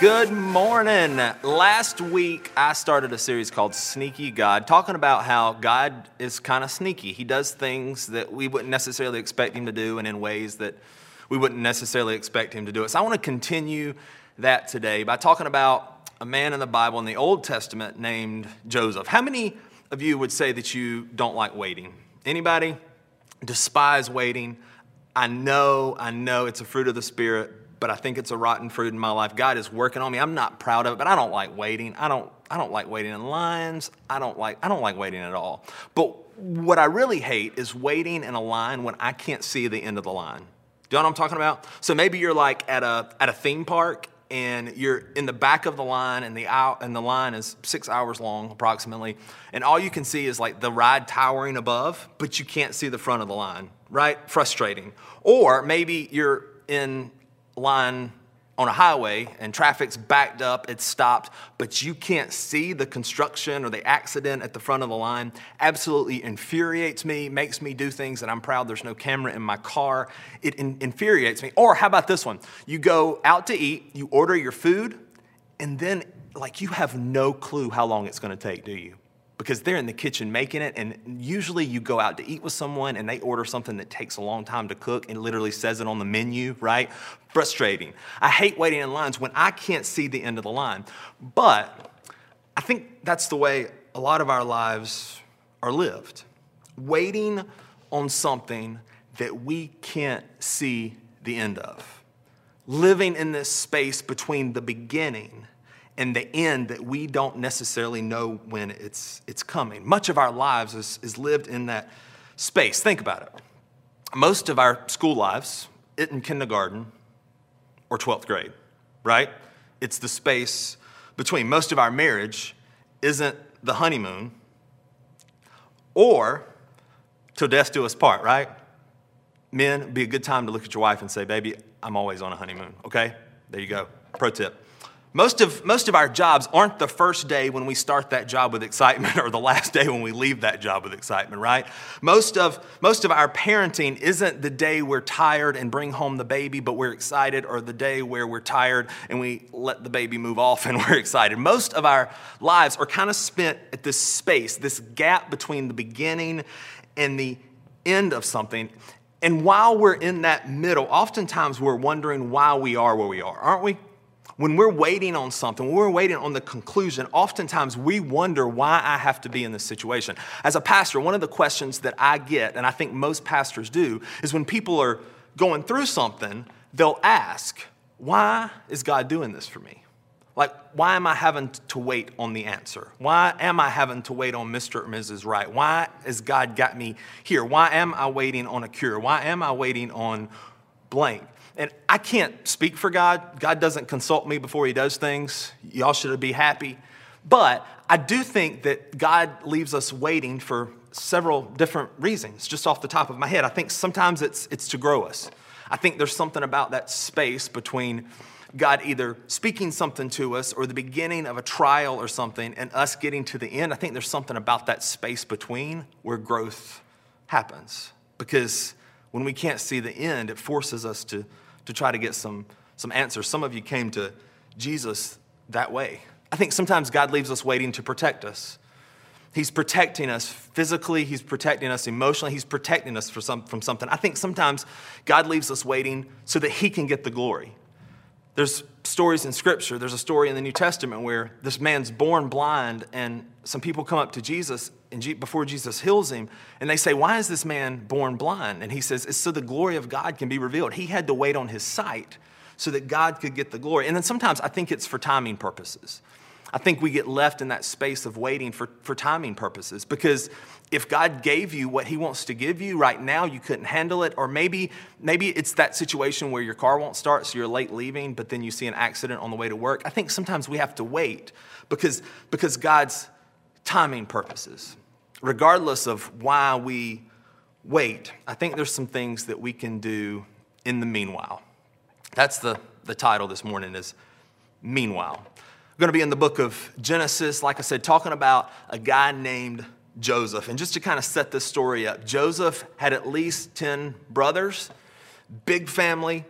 Good morning. Last week, I started a series called Sneaky God, talking about how God is kind of sneaky. He does things that we wouldn't necessarily expect Him to do and in ways that we wouldn't necessarily expect Him to do it. So I want to continue that today by talking about a man in the Bible in the Old Testament named Joseph. How many of you would say that you don't like waiting? Anybody? Despise waiting? I know, I know it's a fruit of the Spirit, but I think it's a rotten fruit in my life. God is working on me. I'm not proud of it, but I don't like waiting. I don't I don't like waiting in lines. I don't like I don't like waiting at all. But what I really hate is waiting in a line when I can't see the end of the line. Do you know what I'm talking about? So maybe you're like at a at a theme park and you're in the back of the line and the out and the line is six hours long approximately and all you can see is like the ride towering above but you can't see the front of the line right frustrating or maybe you're in line on a highway and traffic's backed up, it's stopped, but you can't see the construction or the accident at the front of the line, absolutely infuriates me, makes me do things that I'm proud there's no camera in my car. It in- infuriates me. Or how about this one? You go out to eat, you order your food, and then like you have no clue how long it's going to take, do you? Because they're in the kitchen making it. And usually you go out to eat with someone and they order something that takes a long time to cook and literally says it on the menu, right? Frustrating. I hate waiting in lines when I can't see the end of the line. But I think that's the way a lot of our lives are lived waiting on something that we can't see the end of. Living in this space between the beginning and the end that we don't necessarily know when it's, it's coming. Much of our lives is, is lived in that space. Think about it. Most of our school lives, it in kindergarten or 12th grade, right? It's the space between. Most of our marriage isn't the honeymoon or till death do us part, right? Men, be a good time to look at your wife and say, baby, I'm always on a honeymoon, okay? There you go. Pro tip. Most of, most of our jobs aren't the first day when we start that job with excitement or the last day when we leave that job with excitement, right? Most of, most of our parenting isn't the day we're tired and bring home the baby, but we're excited, or the day where we're tired and we let the baby move off and we're excited. Most of our lives are kind of spent at this space, this gap between the beginning and the end of something. And while we're in that middle, oftentimes we're wondering why we are where we are, aren't we? When we're waiting on something, when we're waiting on the conclusion, oftentimes we wonder why I have to be in this situation. As a pastor, one of the questions that I get, and I think most pastors do, is when people are going through something, they'll ask, Why is God doing this for me? Like, why am I having to wait on the answer? Why am I having to wait on Mr. or Mrs. Right? Why has God got me here? Why am I waiting on a cure? Why am I waiting on blank? And I can't speak for God. God doesn't consult me before He does things. Y'all should be happy. But I do think that God leaves us waiting for several different reasons, just off the top of my head. I think sometimes it's, it's to grow us. I think there's something about that space between God either speaking something to us or the beginning of a trial or something and us getting to the end. I think there's something about that space between where growth happens. Because when we can't see the end, it forces us to to try to get some, some answers. Some of you came to Jesus that way. I think sometimes God leaves us waiting to protect us. He's protecting us physically, He's protecting us emotionally, He's protecting us for some, from something. I think sometimes God leaves us waiting so that He can get the glory. There's stories in Scripture. There's a story in the New Testament where this man's born blind, and some people come up to Jesus and before Jesus heals him, and they say, Why is this man born blind? And he says, It's so the glory of God can be revealed. He had to wait on his sight so that God could get the glory. And then sometimes I think it's for timing purposes. I think we get left in that space of waiting for, for timing purposes because if God gave you what He wants to give you right now, you couldn't handle it. Or maybe, maybe it's that situation where your car won't start, so you're late leaving, but then you see an accident on the way to work. I think sometimes we have to wait because, because God's timing purposes, regardless of why we wait, I think there's some things that we can do in the meanwhile. That's the, the title this morning is Meanwhile. We're going to be in the book of Genesis, like I said, talking about a guy named Joseph. And just to kind of set this story up, Joseph had at least 10 brothers, big family.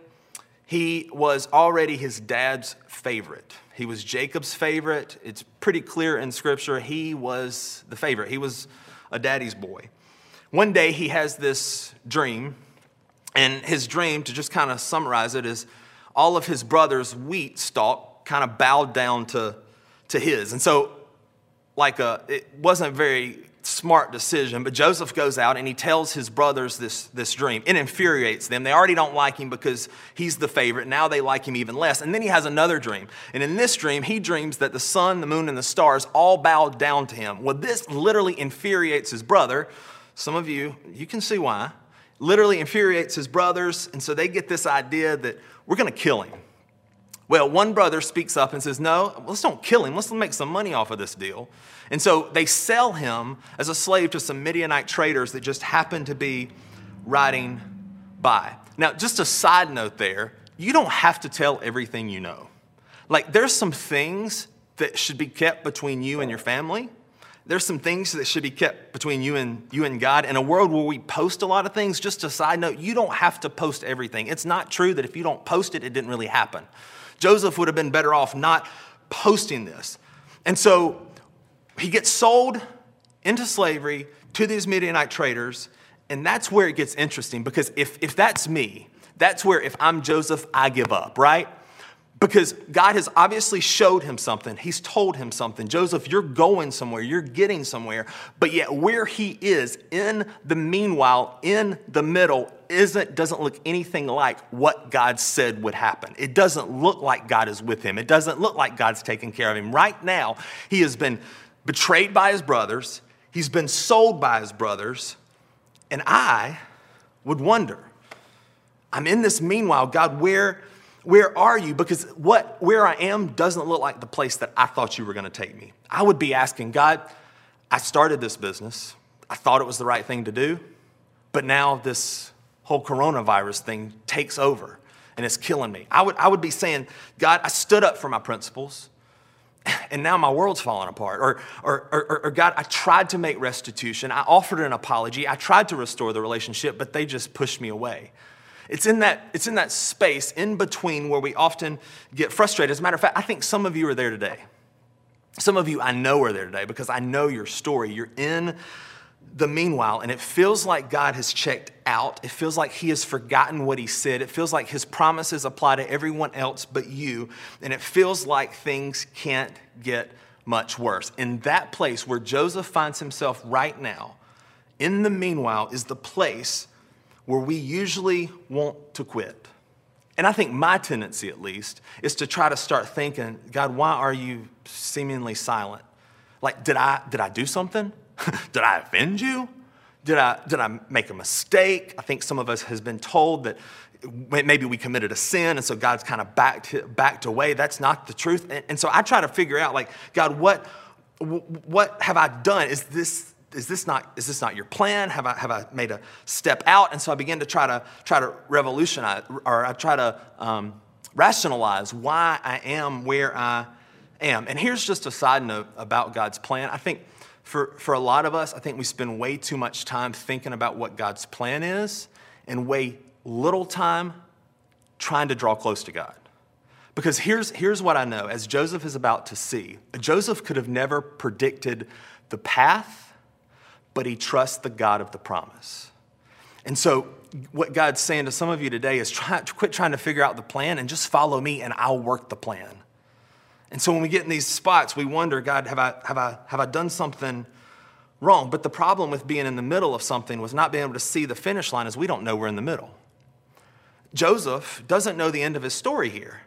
He was already his dad's favorite. He was Jacob's favorite. It's pretty clear in scripture he was the favorite. He was a daddy's boy. One day he has this dream, and his dream, to just kind of summarize it, is all of his brothers' wheat stalk kind of bowed down to, to his. And so, like, a, it wasn't a very smart decision, but Joseph goes out and he tells his brothers this, this dream. It infuriates them. They already don't like him because he's the favorite. Now they like him even less. And then he has another dream. And in this dream, he dreams that the sun, the moon, and the stars all bow down to him. Well, this literally infuriates his brother. Some of you, you can see why. Literally infuriates his brothers. And so they get this idea that we're going to kill him. Well, one brother speaks up and says, No, let's don't kill him. Let's make some money off of this deal. And so they sell him as a slave to some Midianite traders that just happen to be riding by. Now, just a side note there, you don't have to tell everything you know. Like, there's some things that should be kept between you and your family. There's some things that should be kept between you and you and God. In a world where we post a lot of things, just a side note, you don't have to post everything. It's not true that if you don't post it, it didn't really happen. Joseph would have been better off not posting this. And so he gets sold into slavery to these Midianite traders. And that's where it gets interesting because if, if that's me, that's where if I'm Joseph, I give up, right? Because God has obviously showed him something. He's told him something. Joseph, you're going somewhere, you're getting somewhere. But yet, where he is in the meanwhile, in the middle, isn't, doesn't look anything like what God said would happen. It doesn't look like God is with him. It doesn't look like God's taking care of him. Right now, he has been betrayed by his brothers, he's been sold by his brothers. And I would wonder, I'm in this meanwhile, God, where where are you? Because what, where I am doesn't look like the place that I thought you were going to take me. I would be asking, God, I started this business. I thought it was the right thing to do, but now this whole coronavirus thing takes over and it's killing me. I would, I would be saying, God, I stood up for my principles and now my world's falling apart. Or, or, or, or, God, I tried to make restitution. I offered an apology. I tried to restore the relationship, but they just pushed me away. It's in that, it's in that space in between where we often get frustrated. As a matter of fact, I think some of you are there today. Some of you I know are there today because I know your story. You're in the meanwhile, and it feels like God has checked out. It feels like He has forgotten what He said. It feels like His promises apply to everyone else but you. And it feels like things can't get much worse. In that place where Joseph finds himself right now, in the meanwhile, is the place where we usually want to quit. And I think my tendency, at least, is to try to start thinking, God, why are you seemingly silent? Like, did I, did I do something? did I offend you? Did I, did I make a mistake? I think some of us has been told that maybe we committed a sin and so God's kind of backed, backed away. That's not the truth. And, and so I try to figure out, like, God, what, what have I done? Is this is this not is this not your plan? Have i have i made a step out? And so i began to try to try to revolutionize or i try to um, rationalize why i am where i am. And here's just a side note about god's plan. I think for for a lot of us i think we spend way too much time thinking about what god's plan is and way little time trying to draw close to god. Because here's, here's what I know. As Joseph is about to see. Joseph could have never predicted the path but he trusts the God of the promise. And so, what God's saying to some of you today is try, quit trying to figure out the plan and just follow me, and I'll work the plan. And so, when we get in these spots, we wonder, God, have I, have I, have I done something wrong? But the problem with being in the middle of something was not being able to see the finish line, is we don't know we're in the middle. Joseph doesn't know the end of his story here.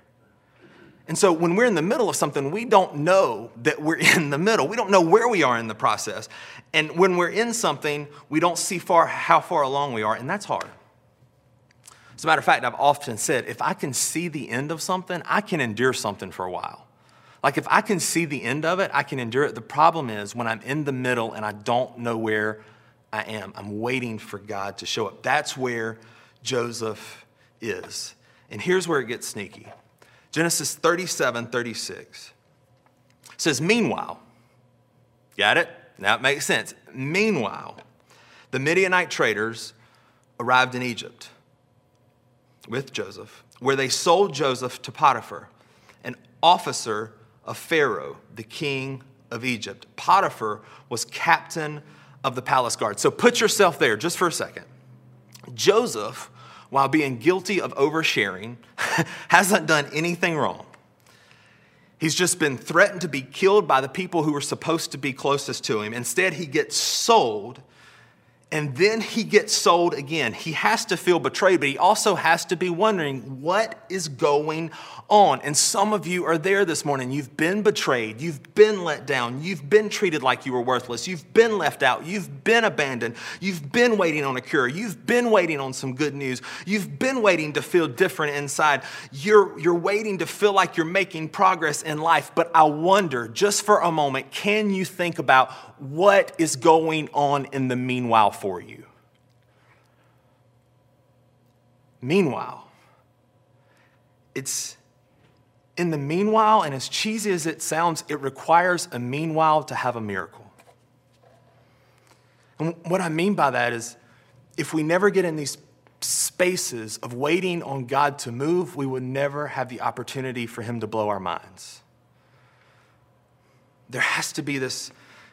And so when we're in the middle of something, we don't know that we're in the middle. We don't know where we are in the process. And when we're in something, we don't see far how far along we are, and that's hard. As a matter of fact, I've often said if I can see the end of something, I can endure something for a while. Like if I can see the end of it, I can endure it. The problem is when I'm in the middle and I don't know where I am, I'm waiting for God to show up. That's where Joseph is. And here's where it gets sneaky Genesis 37 36 says, Meanwhile, got it? Now it makes sense. Meanwhile, the Midianite traders arrived in Egypt with Joseph, where they sold Joseph to Potiphar, an officer of Pharaoh, the king of Egypt. Potiphar was captain of the palace guard. So put yourself there just for a second. Joseph, while being guilty of oversharing, hasn't done anything wrong. He's just been threatened to be killed by the people who were supposed to be closest to him. Instead, he gets sold and then he gets sold again. He has to feel betrayed, but he also has to be wondering what is going on. And some of you are there this morning. You've been betrayed. You've been let down. You've been treated like you were worthless. You've been left out. You've been abandoned. You've been waiting on a cure. You've been waiting on some good news. You've been waiting to feel different inside. You're, you're waiting to feel like you're making progress in life. But I wonder, just for a moment, can you think about what is going on in the meanwhile for you? Meanwhile, it's in the meanwhile, and as cheesy as it sounds, it requires a meanwhile to have a miracle. And what I mean by that is if we never get in these spaces of waiting on God to move, we would never have the opportunity for Him to blow our minds. There has to be this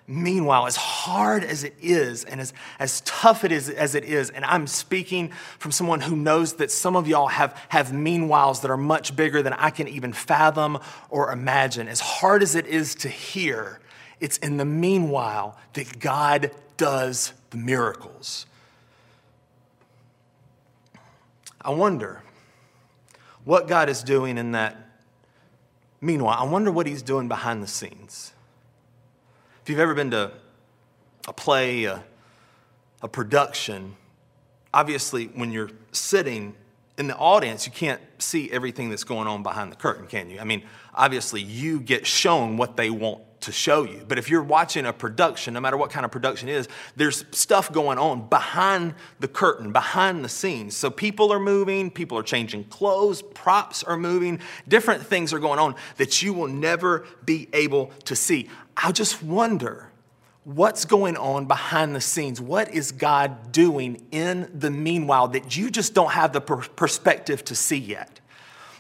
Meanwhile, as hard as it is and as, as tough it is as it is, and I'm speaking from someone who knows that some of y'all have, have meanwhiles that are much bigger than I can even fathom or imagine. As hard as it is to hear, it's in the meanwhile that God does the miracles. I wonder what God is doing in that meanwhile. I wonder what He's doing behind the scenes. If you've ever been to a play, a, a production, obviously when you're sitting in the audience, you can't see everything that's going on behind the curtain, can you? I mean, obviously you get shown what they want to show you. But if you're watching a production, no matter what kind of production it is, there's stuff going on behind the curtain, behind the scenes. So people are moving, people are changing clothes, props are moving, different things are going on that you will never be able to see. I just wonder what's going on behind the scenes. What is God doing in the meanwhile that you just don't have the per- perspective to see yet?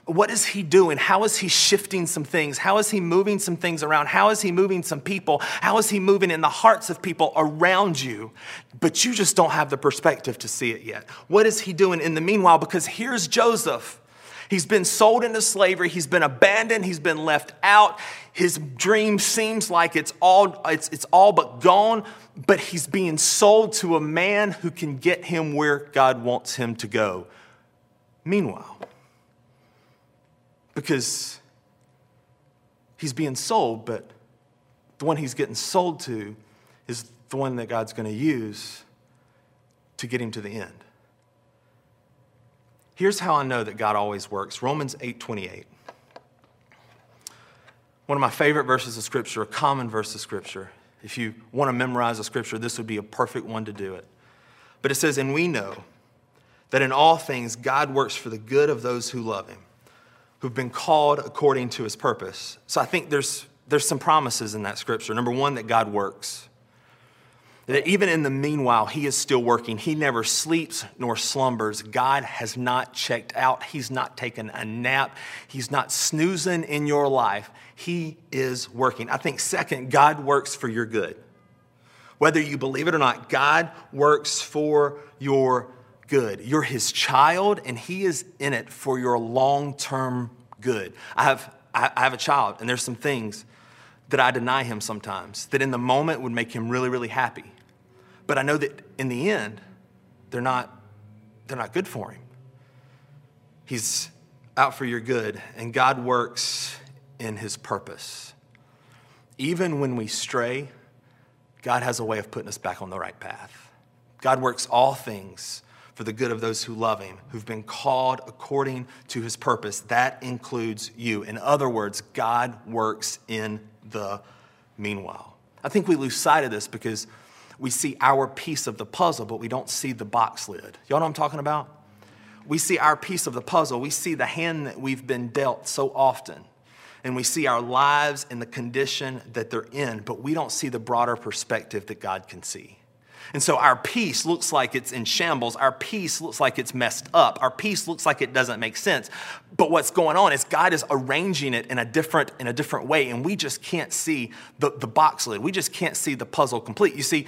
What is he doing? How is he shifting some things? How is he moving some things around? How is he moving some people? How is he moving in the hearts of people around you? But you just don't have the perspective to see it yet. What is he doing in the meanwhile? Because here's Joseph. He's been sold into slavery. He's been abandoned. He's been left out. His dream seems like it's all, it's, it's all but gone, but he's being sold to a man who can get him where God wants him to go. Meanwhile, because he's being sold, but the one he's getting sold to is the one that God's going to use to get him to the end. Here's how I know that God always works. Romans 8:28. One of my favorite verses of scripture, a common verse of scripture. If you want to memorize a scripture, this would be a perfect one to do it. But it says, "And we know that in all things God works for the good of those who love him." Who've been called according to his purpose. So I think there's, there's some promises in that scripture. Number one, that God works. That even in the meanwhile, he is still working. He never sleeps nor slumbers. God has not checked out. He's not taken a nap. He's not snoozing in your life. He is working. I think, second, God works for your good. Whether you believe it or not, God works for your good. You're his child, and he is in it for your long term good. I have, I have a child, and there's some things that I deny him sometimes that in the moment would make him really, really happy. But I know that in the end, they're not, they're not good for him. He's out for your good, and God works in his purpose. Even when we stray, God has a way of putting us back on the right path. God works all things for the good of those who love him, who've been called according to his purpose. That includes you. In other words, God works in the meanwhile. I think we lose sight of this because we see our piece of the puzzle, but we don't see the box lid. Y'all know what I'm talking about? We see our piece of the puzzle. We see the hand that we've been dealt so often. And we see our lives in the condition that they're in, but we don't see the broader perspective that God can see. And so our piece looks like it's in shambles. Our piece looks like it's messed up. Our piece looks like it doesn't make sense. But what's going on is God is arranging it in a different, in a different way, and we just can't see the, the box lid. We just can't see the puzzle complete. You see,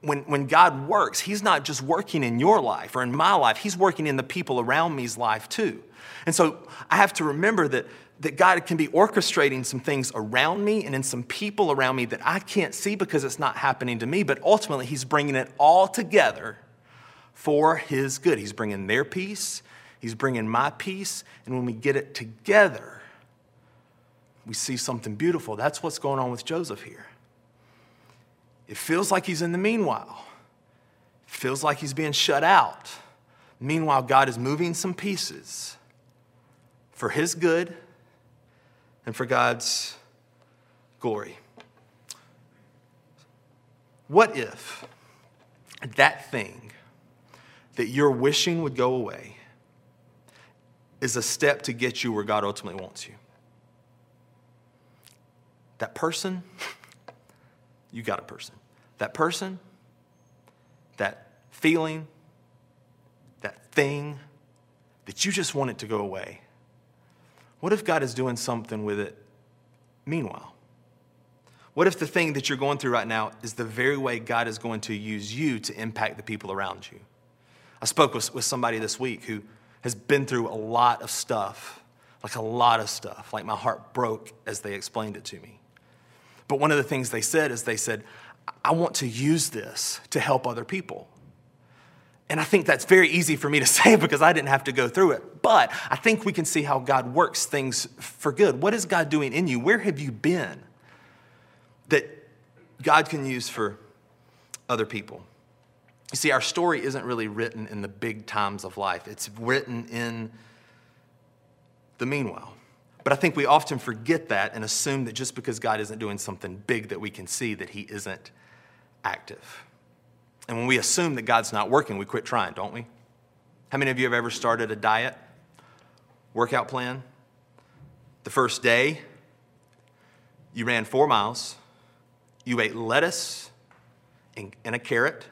when, when God works, He's not just working in your life or in my life, He's working in the people around me's life too. And so I have to remember that that God can be orchestrating some things around me and in some people around me that I can't see because it's not happening to me, but ultimately He's bringing it all together for His good. He's bringing their piece, He's bringing my piece, and when we get it together, we see something beautiful. That's what's going on with Joseph here. It feels like he's in the meanwhile, it feels like he's being shut out. Meanwhile, God is moving some pieces for his good and for God's glory. What if that thing that you're wishing would go away is a step to get you where God ultimately wants you? That person, you got a person. That person, that feeling, that thing that you just want it to go away what if God is doing something with it meanwhile? What if the thing that you're going through right now is the very way God is going to use you to impact the people around you? I spoke with, with somebody this week who has been through a lot of stuff, like a lot of stuff. Like my heart broke as they explained it to me. But one of the things they said is they said, I want to use this to help other people. And I think that's very easy for me to say because I didn't have to go through it. But I think we can see how God works things for good. What is God doing in you? Where have you been that God can use for other people? You see, our story isn't really written in the big times of life, it's written in the meanwhile. But I think we often forget that and assume that just because God isn't doing something big that we can see, that He isn't active. And when we assume that God's not working, we quit trying, don't we? How many of you have ever started a diet, workout plan? The first day, you ran four miles, you ate lettuce and, and a carrot,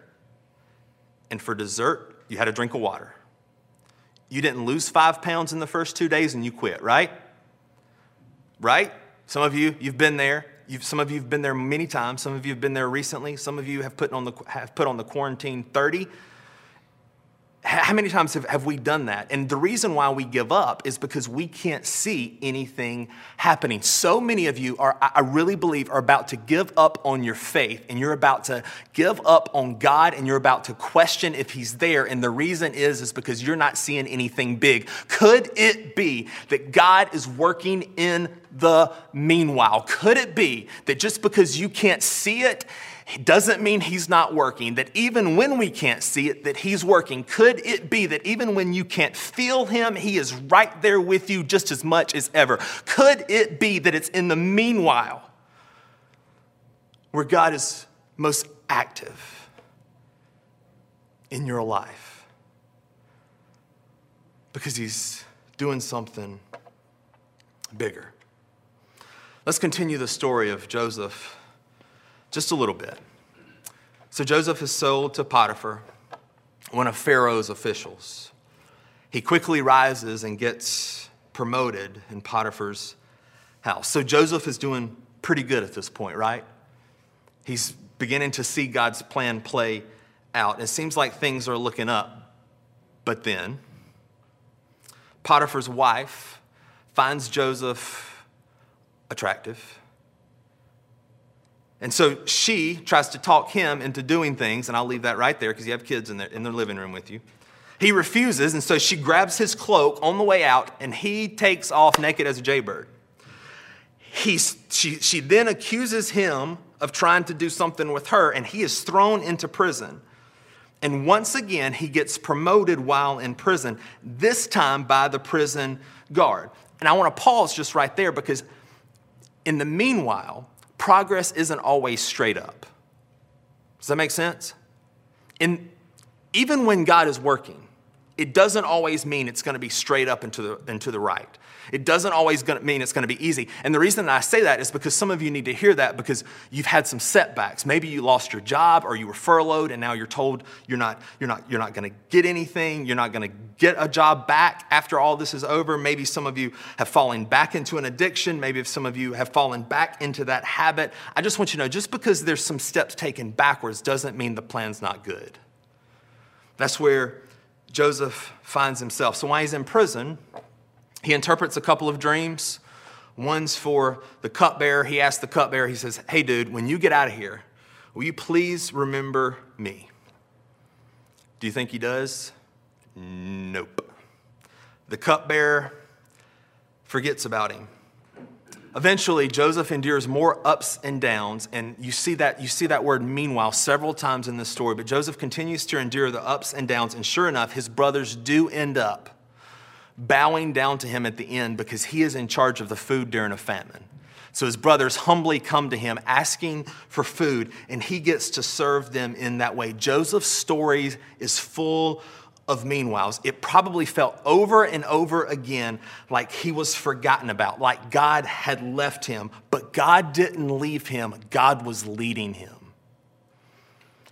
and for dessert, you had a drink of water. You didn't lose five pounds in the first two days and you quit, right? Right? Some of you, you've been there. You've, some of you have been there many times. Some of you have been there recently. Some of you have put on the, have put on the quarantine 30. How many times have, have we done that? And the reason why we give up is because we can't see anything happening. So many of you are, I really believe, are about to give up on your faith and you're about to give up on God and you're about to question if He's there. And the reason is, is because you're not seeing anything big. Could it be that God is working in the meanwhile? Could it be that just because you can't see it, it doesn't mean he's not working, that even when we can't see it, that he's working. Could it be that even when you can't feel him, he is right there with you just as much as ever? Could it be that it's in the meanwhile where God is most active in your life? Because he's doing something bigger. Let's continue the story of Joseph just a little bit. So Joseph is sold to Potiphar, one of Pharaoh's officials. He quickly rises and gets promoted in Potiphar's house. So Joseph is doing pretty good at this point, right? He's beginning to see God's plan play out. It seems like things are looking up. But then, Potiphar's wife finds Joseph attractive and so she tries to talk him into doing things, and I'll leave that right there because you have kids in, their in living room with you. He refuses, and so she grabs his cloak on the way out, and he takes off naked as a jaybird. he's, she, she then accuses him of trying to do something with her, and he is thrown into prison. And once again, he gets promoted while in prison, this time by the prison guard. And I want to pause just right there because in the meanwhile, progress isn't always straight up. Does that make sense? And even when God is working, it doesn't always mean it's going to be straight up and to the, and to the right. It doesn't always mean it's going to be easy. And the reason I say that is because some of you need to hear that because you've had some setbacks. Maybe you lost your job or you were furloughed and now you're told you're not, you're not, you're not going to get anything. You're not going to get a job back after all this is over. Maybe some of you have fallen back into an addiction. Maybe if some of you have fallen back into that habit. I just want you to know just because there's some steps taken backwards doesn't mean the plan's not good. That's where Joseph finds himself. So while he's in prison, he interprets a couple of dreams. One's for the cupbearer. He asks the cupbearer, he says, Hey, dude, when you get out of here, will you please remember me? Do you think he does? Nope. The cupbearer forgets about him. Eventually, Joseph endures more ups and downs, and you see that you see that word meanwhile several times in this story. But Joseph continues to endure the ups and downs, and sure enough, his brothers do end up bowing down to him at the end because he is in charge of the food during a famine. So his brothers humbly come to him asking for food, and he gets to serve them in that way. Joseph's story is full of meanwhiles, it probably felt over and over again like he was forgotten about, like God had left him, but God didn't leave him, God was leading him.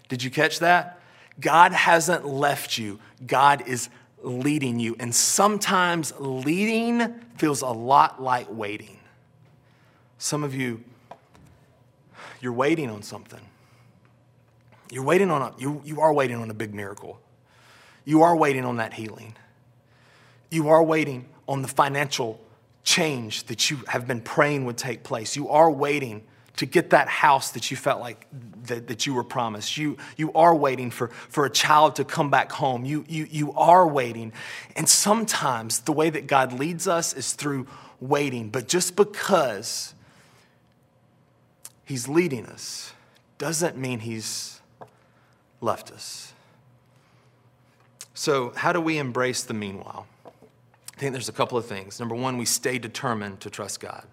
Did you catch that? God hasn't left you, God is leading you. And sometimes leading feels a lot like waiting. Some of you, you're waiting on something. You're waiting on a, you, you are waiting on a big miracle. You are waiting on that healing. You are waiting on the financial change that you have been praying would take place. You are waiting to get that house that you felt like that, that you were promised. You, you are waiting for, for a child to come back home. You, you, you are waiting. And sometimes the way that God leads us is through waiting. But just because He's leading us doesn't mean He's left us. So, how do we embrace the meanwhile? I think there's a couple of things. Number one, we stay determined to trust God.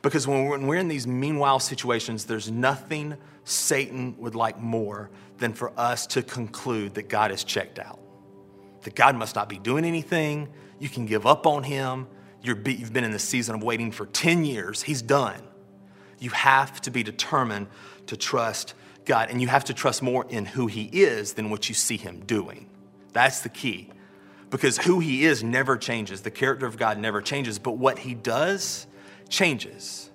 Because when we're in these meanwhile situations, there's nothing Satan would like more than for us to conclude that God is checked out, that God must not be doing anything. You can give up on him. you have been in the season of waiting for 10 years. He's done. You have to be determined to trust God, and you have to trust more in who he is than what you see him doing. That's the key. Because who he is never changes. The character of God never changes, but what he does changes.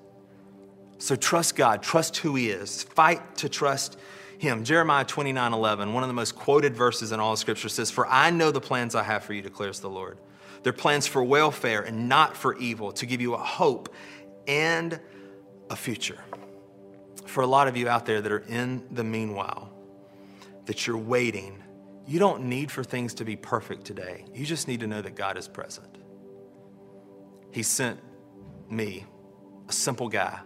So trust God, trust who he is, fight to trust him. Jeremiah 29 11, one of the most quoted verses in all of Scripture says, For I know the plans I have for you, declares the Lord. They're plans for welfare and not for evil, to give you a hope and a future. For a lot of you out there that are in the meanwhile, that you're waiting you don't need for things to be perfect today. You just need to know that God is present. He sent me, a simple guy,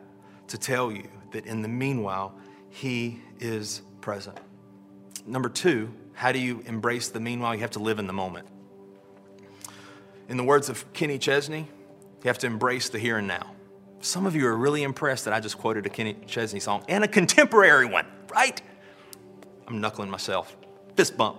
to tell you that in the meanwhile, He is present. Number two, how do you embrace the meanwhile? You have to live in the moment. In the words of Kenny Chesney, you have to embrace the here and now. Some of you are really impressed that I just quoted a Kenny Chesney song and a contemporary one, right? I'm knuckling myself. Fist bump.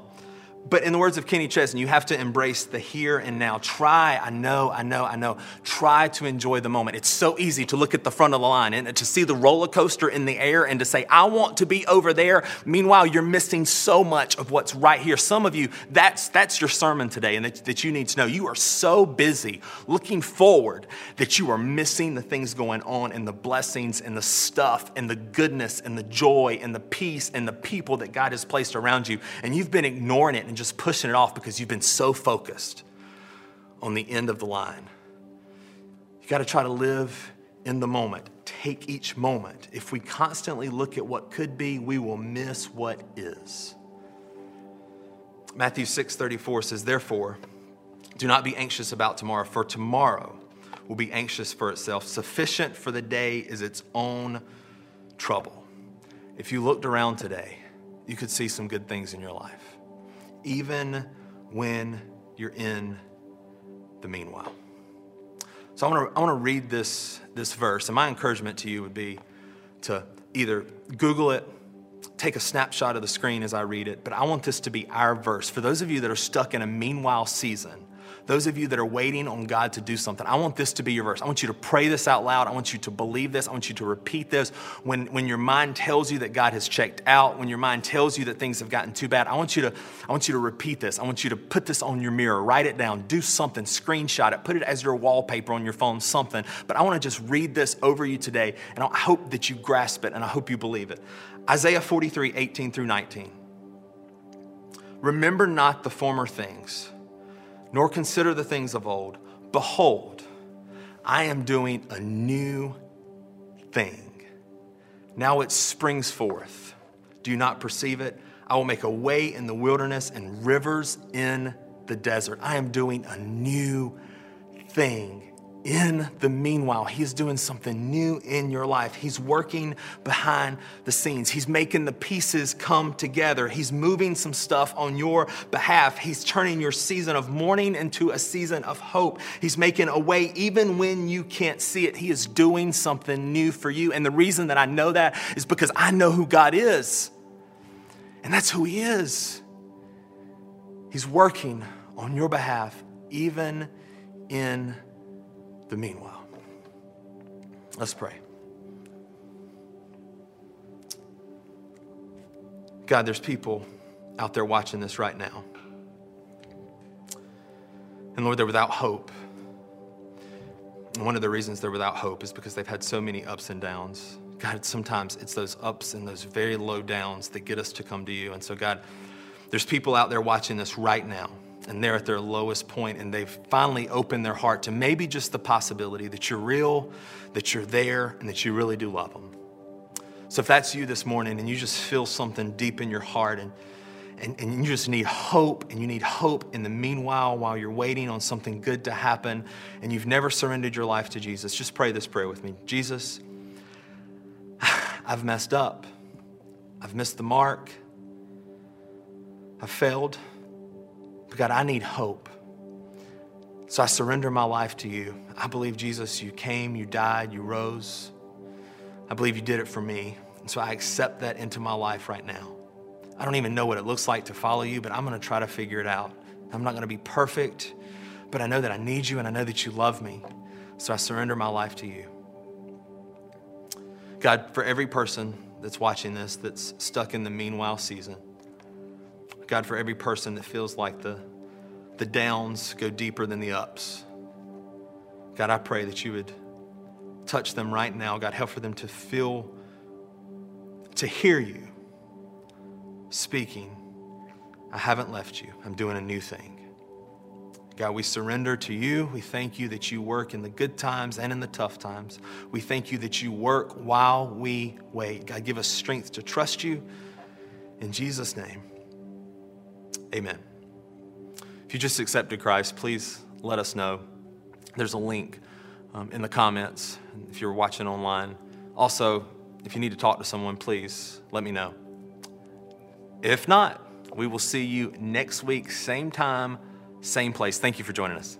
But in the words of Kenny Chesney, you have to embrace the here and now. Try, I know, I know, I know. Try to enjoy the moment. It's so easy to look at the front of the line and to see the roller coaster in the air and to say, I want to be over there. Meanwhile, you're missing so much of what's right here. Some of you, that's, that's your sermon today and that, that you need to know. You are so busy looking forward that you are missing the things going on and the blessings and the stuff and the goodness and the joy and the peace and the people that God has placed around you. And you've been ignoring it and just pushing it off because you've been so focused on the end of the line. You got to try to live in the moment. Take each moment. If we constantly look at what could be, we will miss what is. Matthew 6:34 says, "Therefore, do not be anxious about tomorrow, for tomorrow will be anxious for itself. Sufficient for the day is its own trouble. If you looked around today, you could see some good things in your life, even when you're in the meanwhile. So I want to I want to read this this verse, and my encouragement to you would be to either Google it, take a snapshot of the screen as I read it, but I want this to be our verse. For those of you that are stuck in a meanwhile season, those of you that are waiting on God to do something, I want this to be your verse. I want you to pray this out loud. I want you to believe this. I want you to repeat this. When, when your mind tells you that God has checked out, when your mind tells you that things have gotten too bad, I want you to, I want you to repeat this. I want you to put this on your mirror, write it down, do something, screenshot it, put it as your wallpaper on your phone, something. But I want to just read this over you today, and I hope that you grasp it and I hope you believe it. Isaiah 43, 18 through 19. Remember not the former things nor consider the things of old. Behold, I am doing a new thing. Now it springs forth. Do you not perceive it? I will make a way in the wilderness and rivers in the desert. I am doing a new thing in the meanwhile, He's doing something new in your life. He's working behind the scenes. He's making the pieces come together. He's moving some stuff on your behalf. He's turning your season of mourning into a season of hope. He's making a way even when you can't see it. He is doing something new for you. And the reason that I know that is because I know who God is. And that's who He is. He's working on your behalf, even in the meanwhile. Let's pray. God, there's people out there watching this right now. And Lord, they're without hope. And one of the reasons they're without hope is because they've had so many ups and downs. God, sometimes it's those ups and those very low downs that get us to come to you. And so, God, there's people out there watching this right now and they're at their lowest point and they've finally opened their heart to maybe just the possibility that you're real, that you're there, and that you really do love them. So if that's you this morning and you just feel something deep in your heart and, and, and you just need hope and you need hope in the meanwhile while you're waiting on something good to happen and you've never surrendered your life to Jesus, just pray this prayer with me. Jesus, I've messed up. I've missed the mark. I've failed. But God, I need hope. So I surrender my life to you. I believe, Jesus, you came, you died, you rose. I believe you did it for me. And so I accept that into my life right now. I don't even know what it looks like to follow you, but I'm going to try to figure it out. I'm not going to be perfect, but I know that I need you and I know that you love me. So I surrender my life to you. God, for every person that's watching this that's stuck in the meanwhile season, God, for every person that feels like the, the downs go deeper than the ups, God, I pray that you would touch them right now. God, help for them to feel, to hear you speaking. I haven't left you. I'm doing a new thing. God, we surrender to you. We thank you that you work in the good times and in the tough times. We thank you that you work while we wait. God, give us strength to trust you. In Jesus' name. Amen. If you just accepted Christ, please let us know. There's a link um, in the comments if you're watching online. Also, if you need to talk to someone, please let me know. If not, we will see you next week, same time, same place. Thank you for joining us.